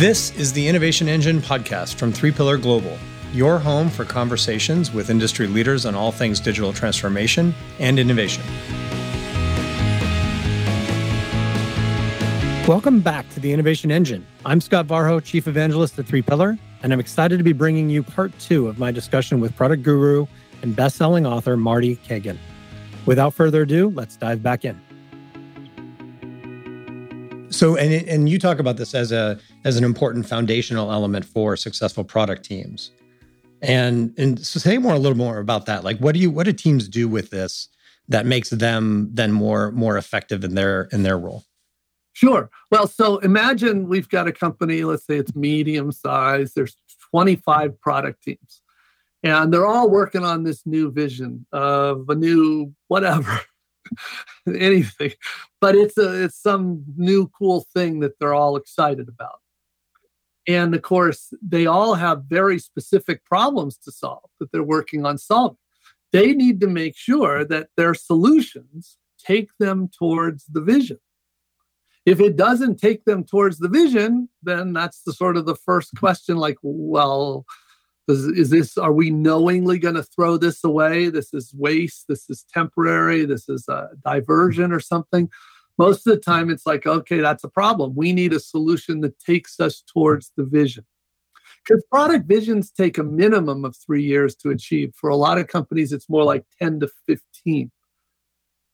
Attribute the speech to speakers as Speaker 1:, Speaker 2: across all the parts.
Speaker 1: This is the Innovation Engine podcast from Three Pillar Global, your home for conversations with industry leaders on all things digital transformation and innovation. Welcome back to the Innovation Engine. I'm Scott Varho, Chief Evangelist at Three Pillar, and I'm excited to be bringing you part two of my discussion with product guru and best-selling author Marty Cagan. Without further ado, let's dive back in. So, and and you talk about this as a as an important foundational element for successful product teams, and and so say more a little more about that. Like, what do you what do teams do with this that makes them then more more effective in their in their role?
Speaker 2: Sure. Well, so imagine we've got a company. Let's say it's medium size. There's 25 product teams, and they're all working on this new vision of a new whatever anything but it's a it's some new cool thing that they're all excited about. And of course they all have very specific problems to solve that they're working on solving. They need to make sure that their solutions take them towards the vision. If it doesn't take them towards the vision then that's the sort of the first question like well is, is this are we knowingly going to throw this away? This is waste this is temporary this is a diversion or something? Most of the time it's like okay that's a problem. We need a solution that takes us towards the vision. Because product visions take a minimum of three years to achieve. For a lot of companies it's more like 10 to 15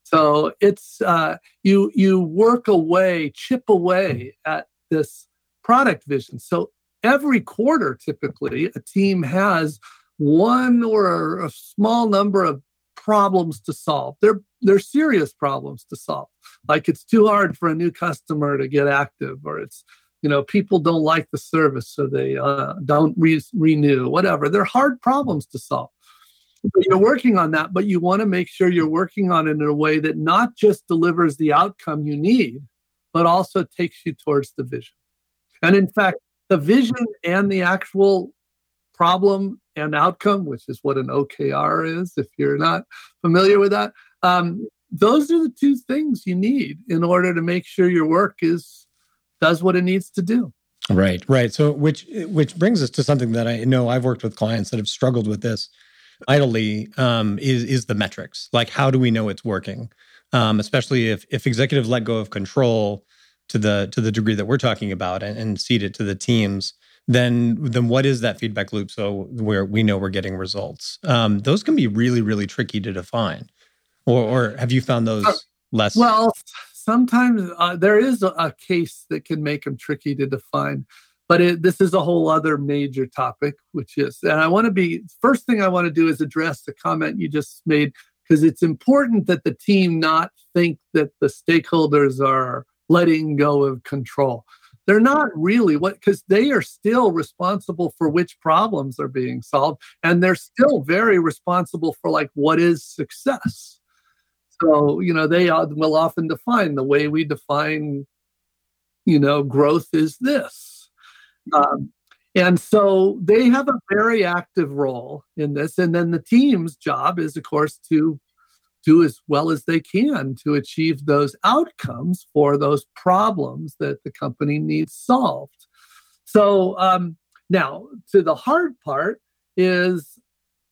Speaker 2: so it's uh, you you work away chip away at this product vision. So every quarter, typically, a team has one or a small number of problems to solve. They're they're serious problems to solve. Like it's too hard for a new customer to get active, or it's you know people don't like the service, so they uh, don't re- renew. Whatever, they're hard problems to solve. You're working on that, but you want to make sure you're working on it in a way that not just delivers the outcome you need, but also takes you towards the vision. And in fact, the vision and the actual problem and outcome, which is what an OKR is, if you're not familiar with that. Um, those are the two things you need in order to make sure your work is does what it needs to do.
Speaker 1: Right, right. So, which which brings us to something that I know I've worked with clients that have struggled with this idly um, is is the metrics. Like, how do we know it's working? Um, especially if if executives let go of control to the to the degree that we're talking about and, and cede it to the teams then then what is that feedback loop? So where we know we're getting results. Um, those can be really really tricky to define. Or or have you found those uh, less?
Speaker 2: well sometimes uh, there is a, a, case that can make them tricky to define but it, this is a whole other major topic which is and i want to be first thing i want to do is address the comment you just made because it's important that the team not think that the stakeholders are letting go of control. They're not really what, because they are still responsible for which problems are being solved. And they're still very responsible for, like, what is success. So, you know, they will often define the way we define, you know, growth is this. Um, and so they have a very active role in this. And then the team's job is, of course, to do as well as they can to achieve those outcomes for those problems that the company needs solved. So, um, now to the hard part is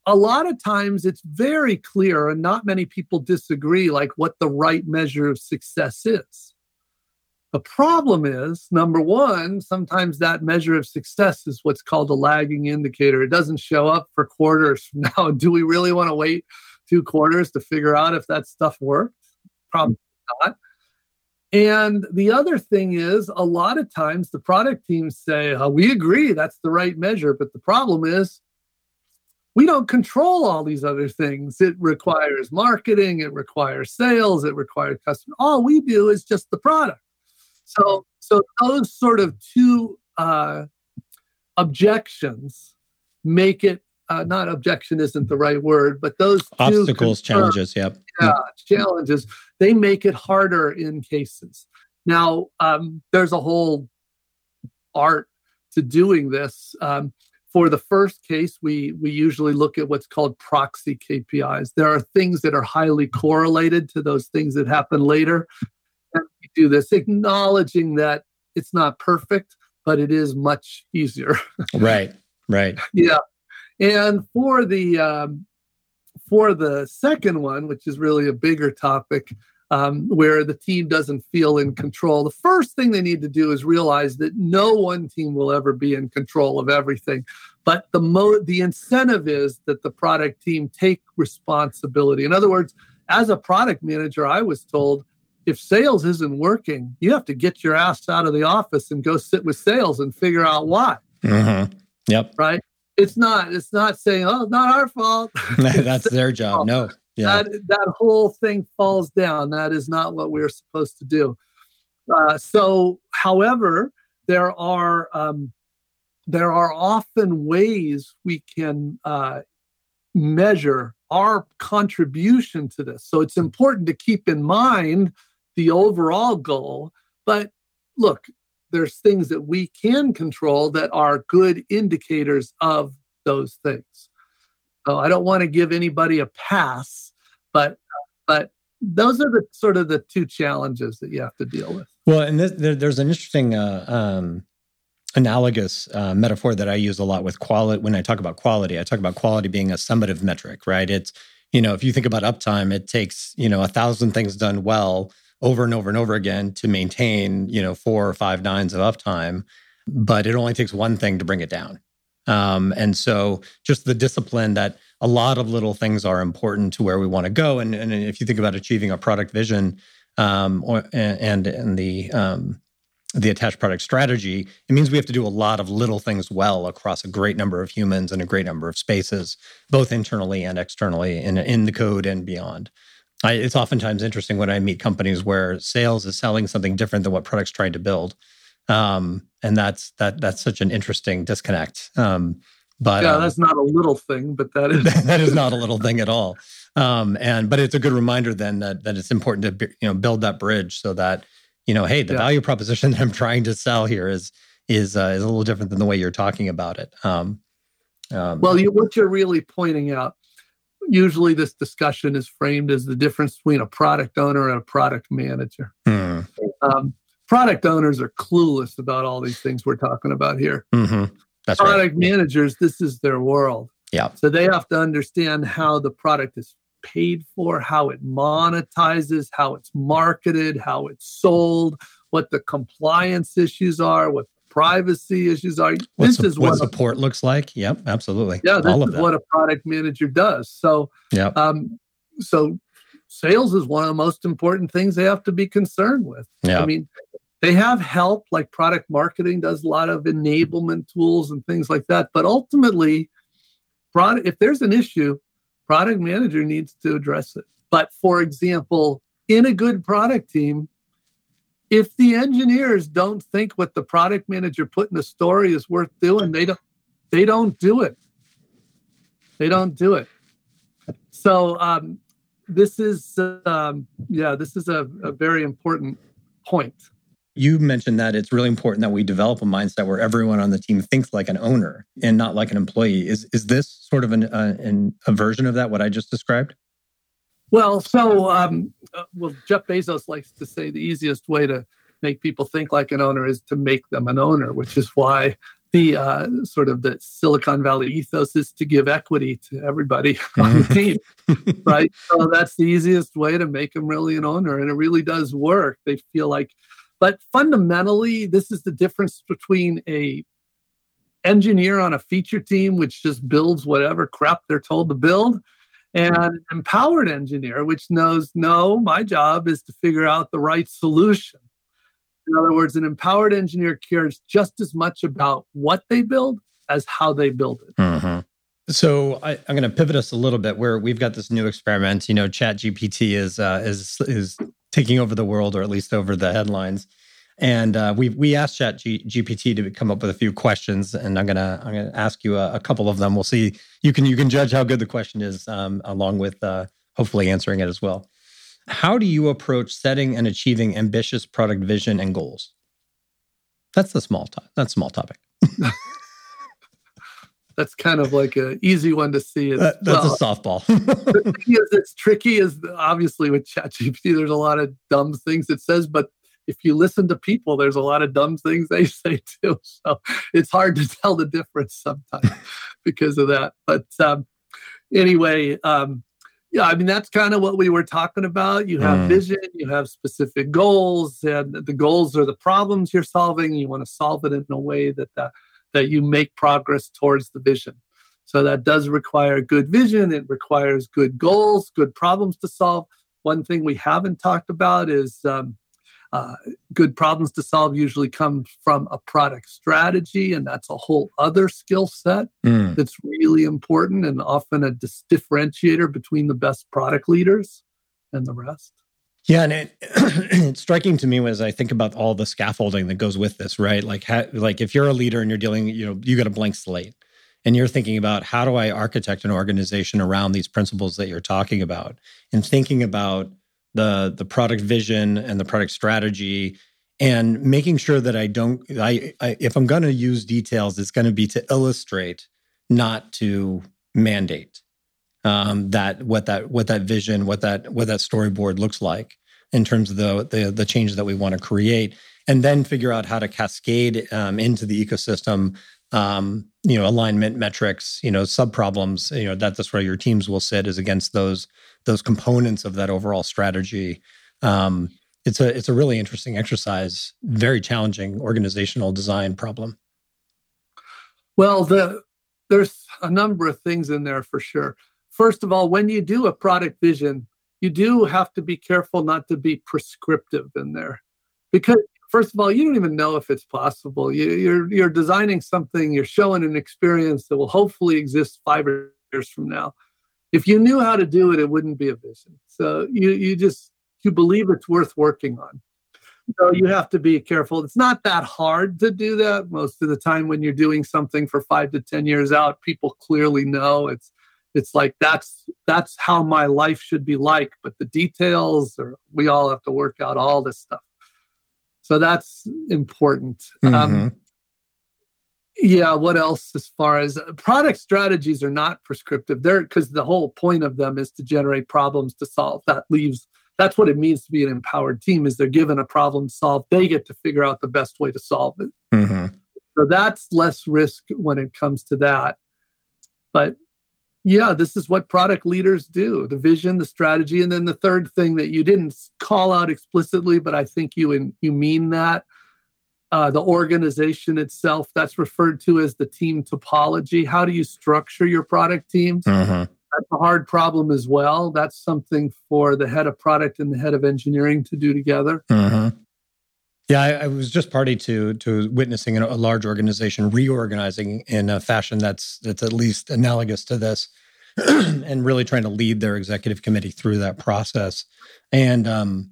Speaker 2: a lot of times it's very clear, and not many people disagree, like what the right measure of success is. The problem is, number one, sometimes that measure of success is what's called a lagging indicator. It doesn't show up for quarters from now. Do we really want to wait two quarters to figure out if that stuff worked? Probably not. And the other thing is, a lot of times the product teams say, oh, we agree that's the right measure. But the problem is, we don't control all these other things. It requires marketing, it requires sales, it requires customer. All we do is just the product. So, so those sort of two uh, objections make it uh, not objection isn't the right word, but those
Speaker 1: obstacles, challenges, yep.
Speaker 2: Yeah, challenges, they make it harder in cases. Now, um, there's a whole art to doing this. Um, for the first case, we we usually look at what's called proxy KPIs. There are things that are highly correlated to those things that happen later. And we do this, acknowledging that it's not perfect, but it is much easier.
Speaker 1: right. Right.
Speaker 2: Yeah. And for the um, for the second one, which is really a bigger topic, um, where the team doesn't feel in control, the first thing they need to do is realize that no one team will ever be in control of everything. But the mo- the incentive is that the product team take responsibility. In other words, as a product manager, I was told if sales isn't working, you have to get your ass out of the office and go sit with sales and figure out why.
Speaker 1: Mm-hmm. Yep.
Speaker 2: Right. It's not. It's not saying, "Oh, not our fault."
Speaker 1: That's their job. No.
Speaker 2: Yeah. That that whole thing falls down. That is not what we're supposed to do. Uh, so, however, there are um, there are often ways we can uh, measure our contribution to this. So it's important to keep in mind the overall goal. But look, there's things that we can control that are good indicators of those things. So I don't want to give anybody a pass, but but those are the sort of the two challenges that you have to deal with.
Speaker 1: Well, and this, there, there's an interesting uh, um, analogous uh, metaphor that I use a lot with quality. When I talk about quality, I talk about quality being a summative metric, right? It's you know if you think about uptime, it takes you know a thousand things done well over and over and over again to maintain, you know, four or five nines of uptime, but it only takes one thing to bring it down. Um, and so just the discipline that a lot of little things are important to where we want to go. And, and if you think about achieving a product vision um, or, and, and the, um, the attached product strategy, it means we have to do a lot of little things well across a great number of humans and a great number of spaces, both internally and externally in, in the code and beyond. I, it's oftentimes interesting when I meet companies where sales is selling something different than what product's trying to build, um, and that's that that's such an interesting disconnect. Um, but
Speaker 2: yeah, um, that's not a little thing, but that is
Speaker 1: that is not a little thing at all. Um, and but it's a good reminder then that that it's important to you know build that bridge so that you know, hey, the yeah. value proposition that I'm trying to sell here is is uh, is a little different than the way you're talking about it. Um,
Speaker 2: um, well, you, what you're really pointing out usually this discussion is framed as the difference between a product owner and a product manager. Hmm. Um, product owners are clueless about all these things we're talking about here.
Speaker 1: Mm-hmm.
Speaker 2: That's product right. managers, this is their world.
Speaker 1: Yeah.
Speaker 2: So they have to understand how the product is paid for, how it monetizes, how it's marketed, how it's sold, what the compliance issues are, what privacy issues are.
Speaker 1: What this is what, what support a, looks like. Yep, absolutely.
Speaker 2: Yeah, this is what a product manager does. So,
Speaker 1: yeah.
Speaker 2: Um, so sales is one of the most important things they have to be concerned with.
Speaker 1: Yeah.
Speaker 2: I mean, they have help like product marketing does a lot of enablement tools and things like that. But ultimately, product if there's an issue, product manager needs to address it. But for example, in a good product team, if the engineers don't think what the product manager put in the story is worth doing, they don't they don't do it. They don't do it. So um, this is um, yeah, this is a, a very important point.
Speaker 1: You mentioned that it's really important that we develop a mindset where everyone on the team thinks like an owner and not like an employee. Is is this sort of an, uh, an a version of that? What I just described?
Speaker 2: Well, so um, uh, well, Jeff Bezos likes to say the easiest way to make people think like an owner is to make them an owner, which is why the uh, sort of the Silicon Valley ethos is to give equity to everybody on the team, right? So that's the easiest way to make them really an owner, and it really does work. They feel like, but fundamentally, this is the difference between a engineer on a feature team which just builds whatever crap they're told to build and an empowered engineer, which knows, no, my job is to figure out the right solution. In other words, an empowered engineer cares just as much about what they build as how they build it.
Speaker 1: Mm-hmm. So I, am going to pivot us a little bit where we've got this new experiment. You know, Chat GPT is uh, is is taking over the world, or at least over the headlines. And uh, we we asked Chat G- GPT to come up with a few questions, and I'm gonna I'm gonna ask you a, a, couple of them. We'll see you can you can judge how good the question is, um, along with uh, hopefully answering it as well. How do you approach setting and achieving ambitious product vision and goals? That's the small to- that's small topic.
Speaker 2: that's kind of like an easy one to see.
Speaker 1: That, that's well, a softball.
Speaker 2: the thing is, it's tricky. Is obviously with ChatGPT, there's a lot of dumb things it says, but if you listen to people, there's a lot of dumb things they say too. So it's hard to tell the difference sometimes because of that. But um, anyway, um, yeah, I mean, that's kind of what we were talking about. You have mm. vision, you have specific goals, and the goals are the problems you're solving. You want to solve it in a way that, that, that you make progress towards the vision. So that does require good vision. It requires good goals, good problems to solve. One thing we haven't talked about is um, uh, good problems to solve usually come from a product strategy, and that's a whole other skill set mm. that's really important and often a dis- differentiator between the best product leaders and the rest.
Speaker 1: Yeah, and it, it's striking to me as I think about all the scaffolding that goes with this, right? Like, ha, like if you're a leader and you're dealing, you know, you got a blank slate, and you're thinking about how do I architect an organization around these principles that you're talking about, and thinking about the the product vision and the product strategy and making sure that I don't I, I if I'm going to use details it's going to be to illustrate not to mandate um, that what that what that vision what that what that storyboard looks like in terms of the the, the change that we want to create and then figure out how to cascade um, into the ecosystem um, you know alignment metrics you know sub problems you know that, that's where your teams will sit is against those those components of that overall strategy. Um, it's a it's a really interesting exercise, very challenging organizational design problem.
Speaker 2: Well, the there's a number of things in there for sure. First of all, when you do a product vision, you do have to be careful not to be prescriptive in there, because first of all, you don't even know if it's possible. You, you're you're designing something, you're showing an experience that will hopefully exist five years from now if you knew how to do it, it wouldn't be a vision. So you you just you believe it's worth working on. So you have to be careful. It's not that hard to do that. Most of the time, when you're doing something for five to ten years out, people clearly know it's it's like that's that's how my life should be like. But the details, or we all have to work out all this stuff. So that's important. Um, mm-hmm. Um, yeah what else as far as uh, product strategies are not prescriptive they're because the whole point of them is to generate problems to solve that leaves that's what it means to be an empowered team is they're given a problem to solve they get to figure out the best way to solve it mm-hmm. so that's less risk when it comes to that but yeah this is what product leaders do the vision the strategy and then the third thing that you didn't call out explicitly but i think you in, you mean that uh, the organization itself. That's referred to as the team topology. How do you structure your product teams? Mm-hmm. That's a hard problem as well. That's something for the head of product and the head of engineering to do together.
Speaker 1: Mm-hmm. Yeah, I, I, was just party to to witnessing a, large organization reorganizing in a fashion that's that's at least analogous to this, and really trying to lead their executive committee through that process. And um,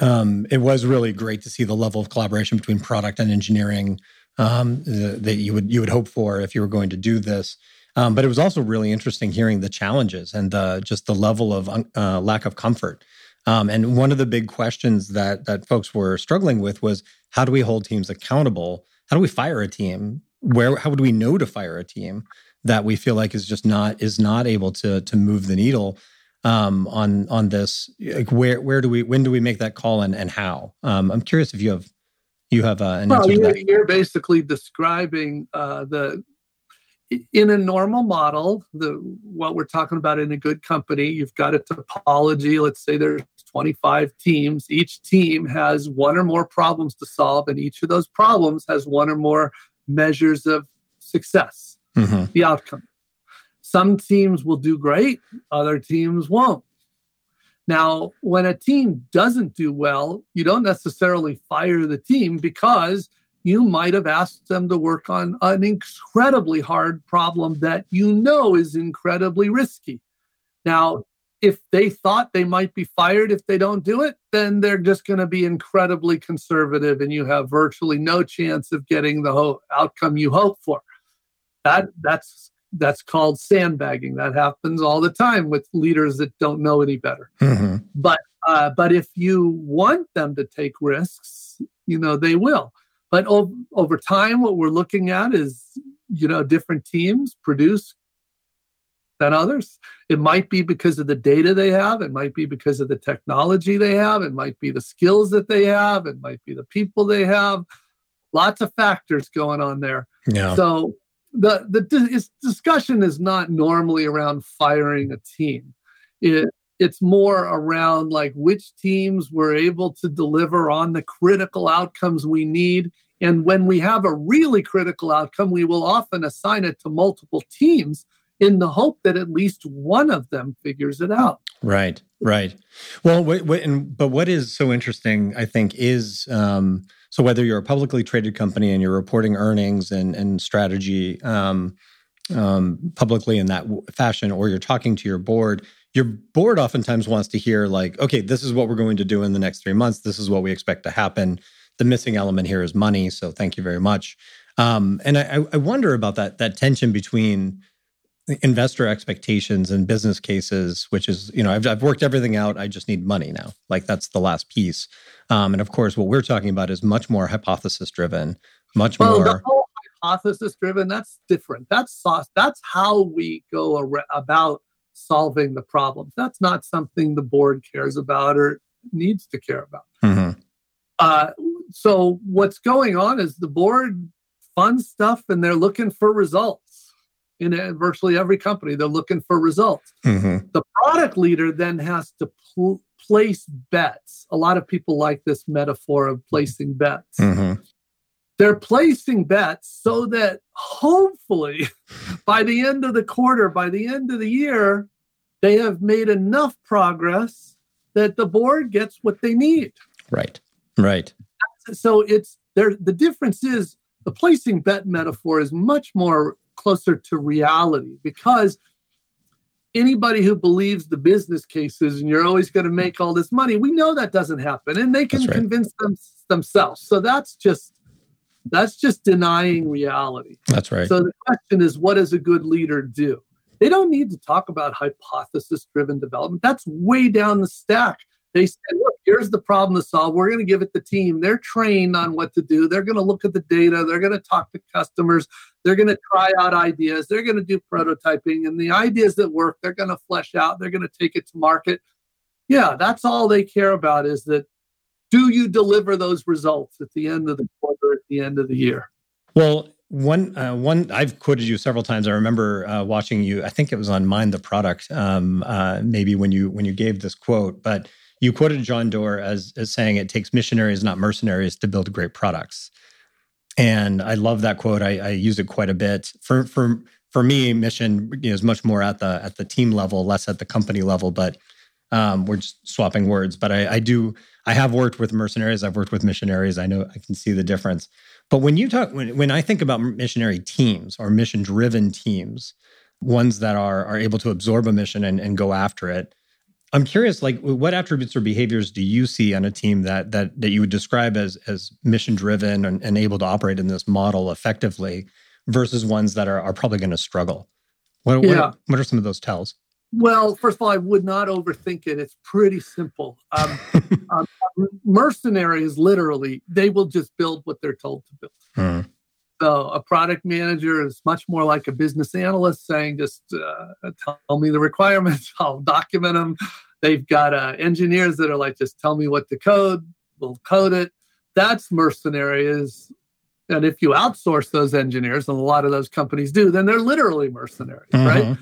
Speaker 1: um, it was really great to see the level of collaboration between product and engineering um, that you would you would hope for if you were going to do this. Um, but it was also really interesting hearing the challenges and the, just the level of uh, lack of comfort. Um, and one of the big questions that that folks were struggling with was how do we hold teams accountable? How do we fire a team? Where how would we know to fire a team that we feel like is just not is not able to to move the needle? um, on on this? Like where where do we when do we make that call and and how? Um, I'm curious if you have you have uh, an well,
Speaker 2: you're, you're, basically describing uh, the in a normal model the what we're talking about in a good company you've got a topology let's say there's 25 teams each team has one or more problems to solve and each of those problems has one or more measures of success mm-hmm. the outcome some teams will do great, other teams won't. Now, when a team doesn't do well, you don't necessarily fire the team because you might have asked them to work on an incredibly hard problem that you know is incredibly risky. Now, if they thought they might be fired if they don't do it, then they're just going to be incredibly conservative and you have virtually no chance of getting the whole outcome you hope for. That that's that's called sandbagging. That happens all the time with leaders that don't know any better. Mm-hmm. But uh, but if you want them to take risks, you know they will. But ov- over time, what we're looking at is you know different teams produce than others. It might be because of the data they have. It might be because of the technology they have. It might be the skills that they have. It might be the people they have. Lots of factors going on there.
Speaker 1: Yeah.
Speaker 2: So the the discussion is not normally around firing a team. It it's more around like which teams were able to deliver on the critical outcomes we need and when we have a really critical outcome we will often assign it to multiple teams in the hope that at least one of them figures it out.
Speaker 1: Right right. Well and, but what is so interesting i think is um, so whether you're a publicly traded company and you're reporting earnings and, and strategy um, um, publicly in that fashion or you're talking to your board your board oftentimes wants to hear like okay this is what we're going to do in the next three months. This is what we expect to happen. The missing element here is money so thank you very much. Um, and I, I wonder about that that tension between investor expectations and business cases which is you know I've, I've worked everything out i just need money now like that's the last piece um, and of course what we're talking about is much more hypothesis driven much well, more
Speaker 2: hypothesis driven that's different that's sauce that's how we go ar- about solving the problems. That's not something the board cares about or needs to care about. Mm-hmm. Uh, so what's going on is the board funds stuff and they're looking for results. In virtually every company, they're looking for results. Mm-hmm. The product leader then has to pl- place bets. A lot of people like this metaphor of placing bets. Mm-hmm. They're placing bets so that hopefully by the end of the quarter, by the end of the year, they have made enough progress that the board gets what they need.
Speaker 1: Right. Right.
Speaker 2: So it's there. The difference is the placing bet metaphor is much more closer to reality because anybody who believes the business cases and you're always going to make all this money, we know that doesn't happen, and they can right. convince them themselves. So that's just that's just denying reality.
Speaker 1: That's right.
Speaker 2: So the question is, what does a good leader do? They don't need to talk about hypothesis driven development. That's way down the stack. They say look, here's the problem to solve. We're going to give it the team. They're trained on what to do. They're going to look at the data. They're going to talk to customers. They're going to try out ideas. They're going to do prototyping. And the ideas that work, they're going to flesh out. They're going to take it to market. Yeah, that's all they care about is that do you deliver those results at the end of the quarter, at the end of the year?
Speaker 1: Well, one, uh, one, I've quoted you several times. I remember uh, watching you. I think it was on Mind the Product, um, uh, maybe when you when you gave this quote. But you quoted John Doerr as as saying, "It takes missionaries, not mercenaries, to build great products." And I love that quote. I, I use it quite a bit. For for for me, mission is much more at the at the team level, less at the company level. But um, we're just swapping words. But I, I do. I have worked with mercenaries. I've worked with missionaries. I know I can see the difference. But when you talk, when, when I think about missionary teams or mission driven teams, ones that are, are able to absorb a mission and, and go after it, I'm curious, like what attributes or behaviors do you see on a team that that that you would describe as as mission driven and, and able to operate in this model effectively versus ones that are, are probably going to struggle? What, yeah. what, what are some of those tells?
Speaker 2: Well, first of all, I would not overthink it. It's pretty simple. Um, um, mercenaries, literally, they will just build what they're told to build. Hmm. So a product manager is much more like a business analyst saying, just uh, tell me the requirements, I'll document them. They've got uh, engineers that are like, just tell me what to code, we'll code it. That's mercenaries. And if you outsource those engineers, and a lot of those companies do, then they're literally mercenaries, mm-hmm. right?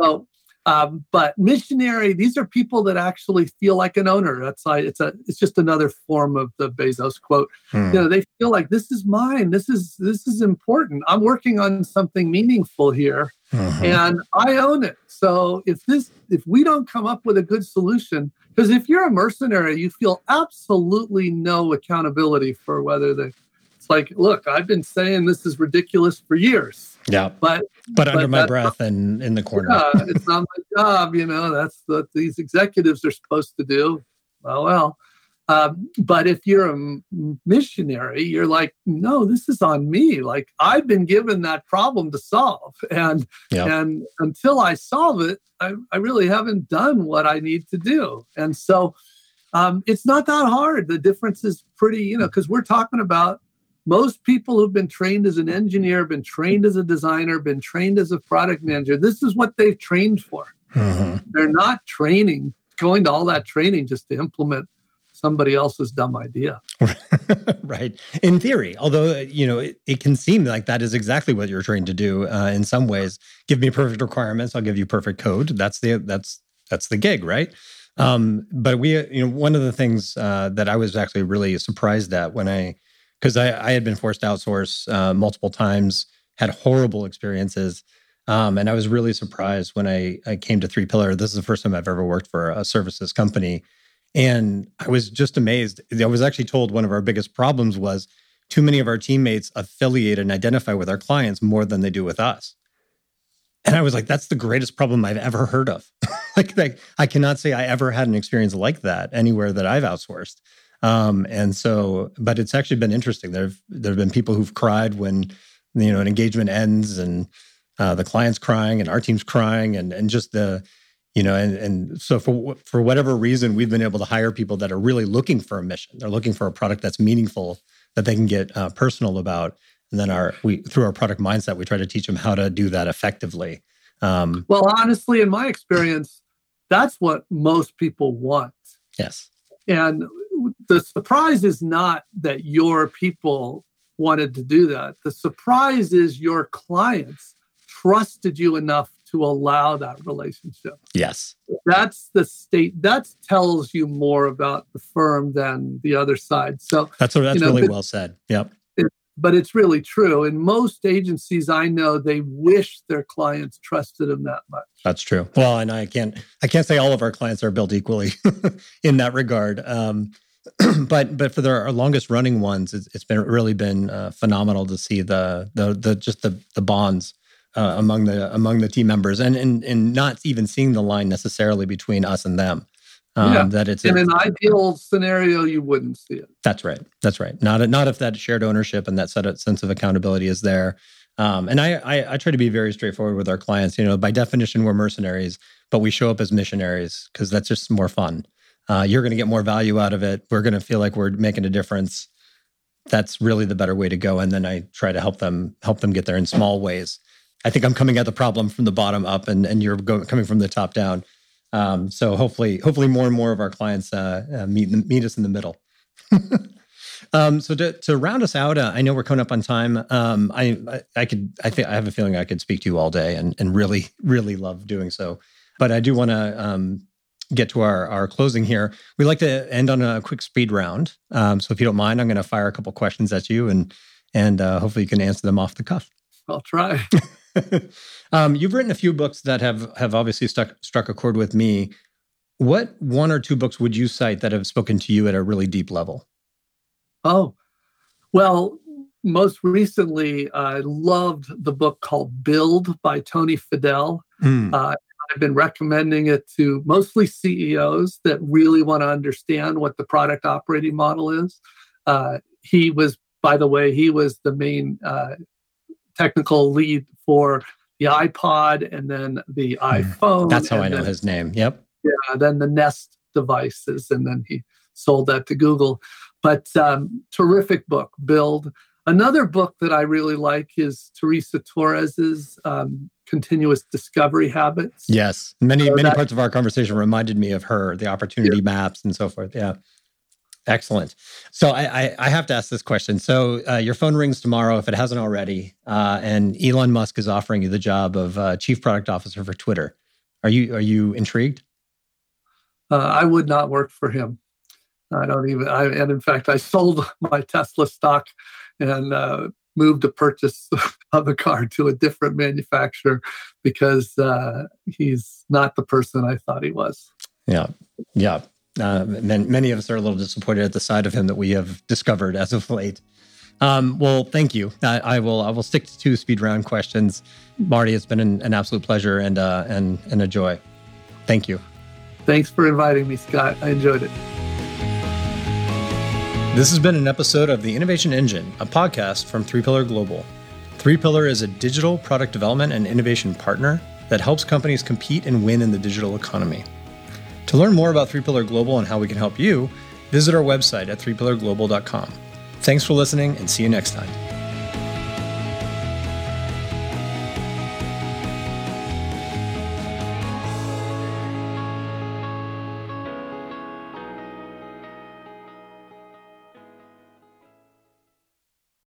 Speaker 2: So um, but missionary, these are people that actually feel like an owner. That's like it's a it's just another form of the Bezos quote. Hmm. You know, they feel like this is mine. This is this is important. I'm working on something meaningful here, uh-huh. and I own it. So if this if we don't come up with a good solution, because if you're a mercenary, you feel absolutely no accountability for whether the it's like, look, I've been saying this is ridiculous for years
Speaker 1: yeah.
Speaker 2: But
Speaker 1: but under my breath not, and in the corner. Yeah,
Speaker 2: it's not my job, you know. That's what these executives are supposed to do. Well, well. Um, but if you're a missionary, you're like, no, this is on me. Like I've been given that problem to solve, and yep. and until I solve it, I, I really haven't done what I need to do. And so, um, it's not that hard. The difference is pretty, you know, because we're talking about most people who've been trained as an engineer, been trained as a designer, been trained as a product manager, this is what they've trained for. Mm-hmm. They're not training, going to all that training just to implement somebody else's dumb idea.
Speaker 1: right. In theory, although, you know, it, it, can seem like that is exactly what you're trained to do uh, in some ways. Give me perfect requirements, I'll give you perfect code. That's the that's that's the gig, right? Um, but we, you know, one of the things uh, that I was actually really surprised at when I, because I, I, had been forced to outsource uh, multiple times, had horrible experiences. Um, and I was really surprised when I, I came to Three Pillar. This is the first time I've ever worked for a services company and I was just amazed. I was actually told one of our biggest problems was too many of our teammates affiliate and identify with our clients more than they do with us. And I was like, that's the greatest problem I've ever heard of. like, like, I cannot say I ever had an experience like that anywhere that I've outsourced. Um, and so, but it's actually been interesting. There've there've been people who've cried when you know an engagement ends and uh, the client's crying and our team's crying and and just the you know and and so for for whatever reason we've been able to hire people that are really looking for a mission. They're looking for a product that's meaningful that they can get uh, personal about. And then our we through our product mindset we try to teach them how to do that effectively.
Speaker 2: Um, well honestly in my experience that's what most people want.
Speaker 1: Yes.
Speaker 2: And the surprise is not that your people wanted to do that the surprise is your clients trusted you enough to allow that relationship.
Speaker 1: Yes.
Speaker 2: That's the state that tells you more about the firm than the other side. So
Speaker 1: that's that's you know, really well said. Yep.
Speaker 2: It, but it's really true. In most agencies I know, they wish their clients trusted them that much.
Speaker 1: That's true. Well, and I can't I can't say all of our clients are built equally in that regard. Um, but but for the, our longest running ones, it's, it's been really been uh, phenomenal to see the the the just the the bonds uh, among the among the team members, and and and not even seeing the line necessarily between us and them.
Speaker 2: Um, yeah. That it's in an ideal scenario, you wouldn't see it.
Speaker 1: That's right. That's right. Not not if that shared ownership and that sense of accountability is there. Um, and I, I, I try to be very straightforward with our clients. You know, by definition, we're mercenaries, but we show up as missionaries because that's just more fun. Uh, you're going to get more value out of it. We're going to feel like we're making a difference. That's really the better way to go. And then I try to help them help them get there in small ways. I think I'm coming at the problem from the bottom up, and and you're go, coming from the top down. Um, so hopefully, hopefully, more and more of our clients uh, uh, meet meet us in the middle. um, so to, to round us out, uh, I know we're coming up on time. Um, I, I, I could I think I have a feeling I could speak to you all day, and and really really love doing so. But I do want to um, get to our our closing here. We like to end on a quick speed round. Um, so if you don't mind, I'm going to fire a couple questions at you, and and uh, hopefully you can answer them off the cuff.
Speaker 2: I'll try.
Speaker 1: um, you've written a few books that have have obviously stuck struck a chord with me. What one or two books would you cite that have spoken to you at a really deep level?
Speaker 2: Oh, well, most recently, I loved the book called Build by Tony Fadell. Mm. Uh, I've been recommending it to mostly CEOs that really want to understand what the product operating model is. Uh, he was, by the way, he was the main uh, technical lead for the iPod and then the hmm. iPhone.
Speaker 1: That's how I know
Speaker 2: then,
Speaker 1: his name. Yep.
Speaker 2: Yeah, then the Nest devices, and then he sold that to Google. But um, terrific book, Build. Another book that I really like is Teresa Torres's um, Continuous Discovery Habits.
Speaker 1: Yes, many so many that, parts of our conversation reminded me of her, the opportunity yeah. maps and so forth. Yeah. Excellent. So I, I, I, have to ask this question. So uh, your phone rings tomorrow, if it hasn't already, uh, and Elon Musk is offering you the job of uh, chief product officer for Twitter. Are you are you intrigued?
Speaker 2: Uh, I would not work for him. I don't even. I, and in fact, I sold my Tesla stock and uh, moved to purchase of a car to a different manufacturer because uh, he's not the person I thought he was.
Speaker 1: Yeah, yeah. Uh, many of us are a little disappointed at the side of him that we have discovered as of late. Um, well, thank you. I, I, will. I will stick to two speed round questions. Marty, it's been an, an absolute pleasure and uh, and and a joy. Thank you.
Speaker 2: Thanks for inviting me, Scott. I enjoyed it.
Speaker 1: This has been an episode of the Innovation Engine, a podcast from Three Pillar Global. Three Pillar is a digital product development and innovation partner that helps companies compete and win in the digital economy. To learn more about Three Pillar Global and how we can help you, visit our website at threepillarglobal.com. Thanks for listening and see you next time.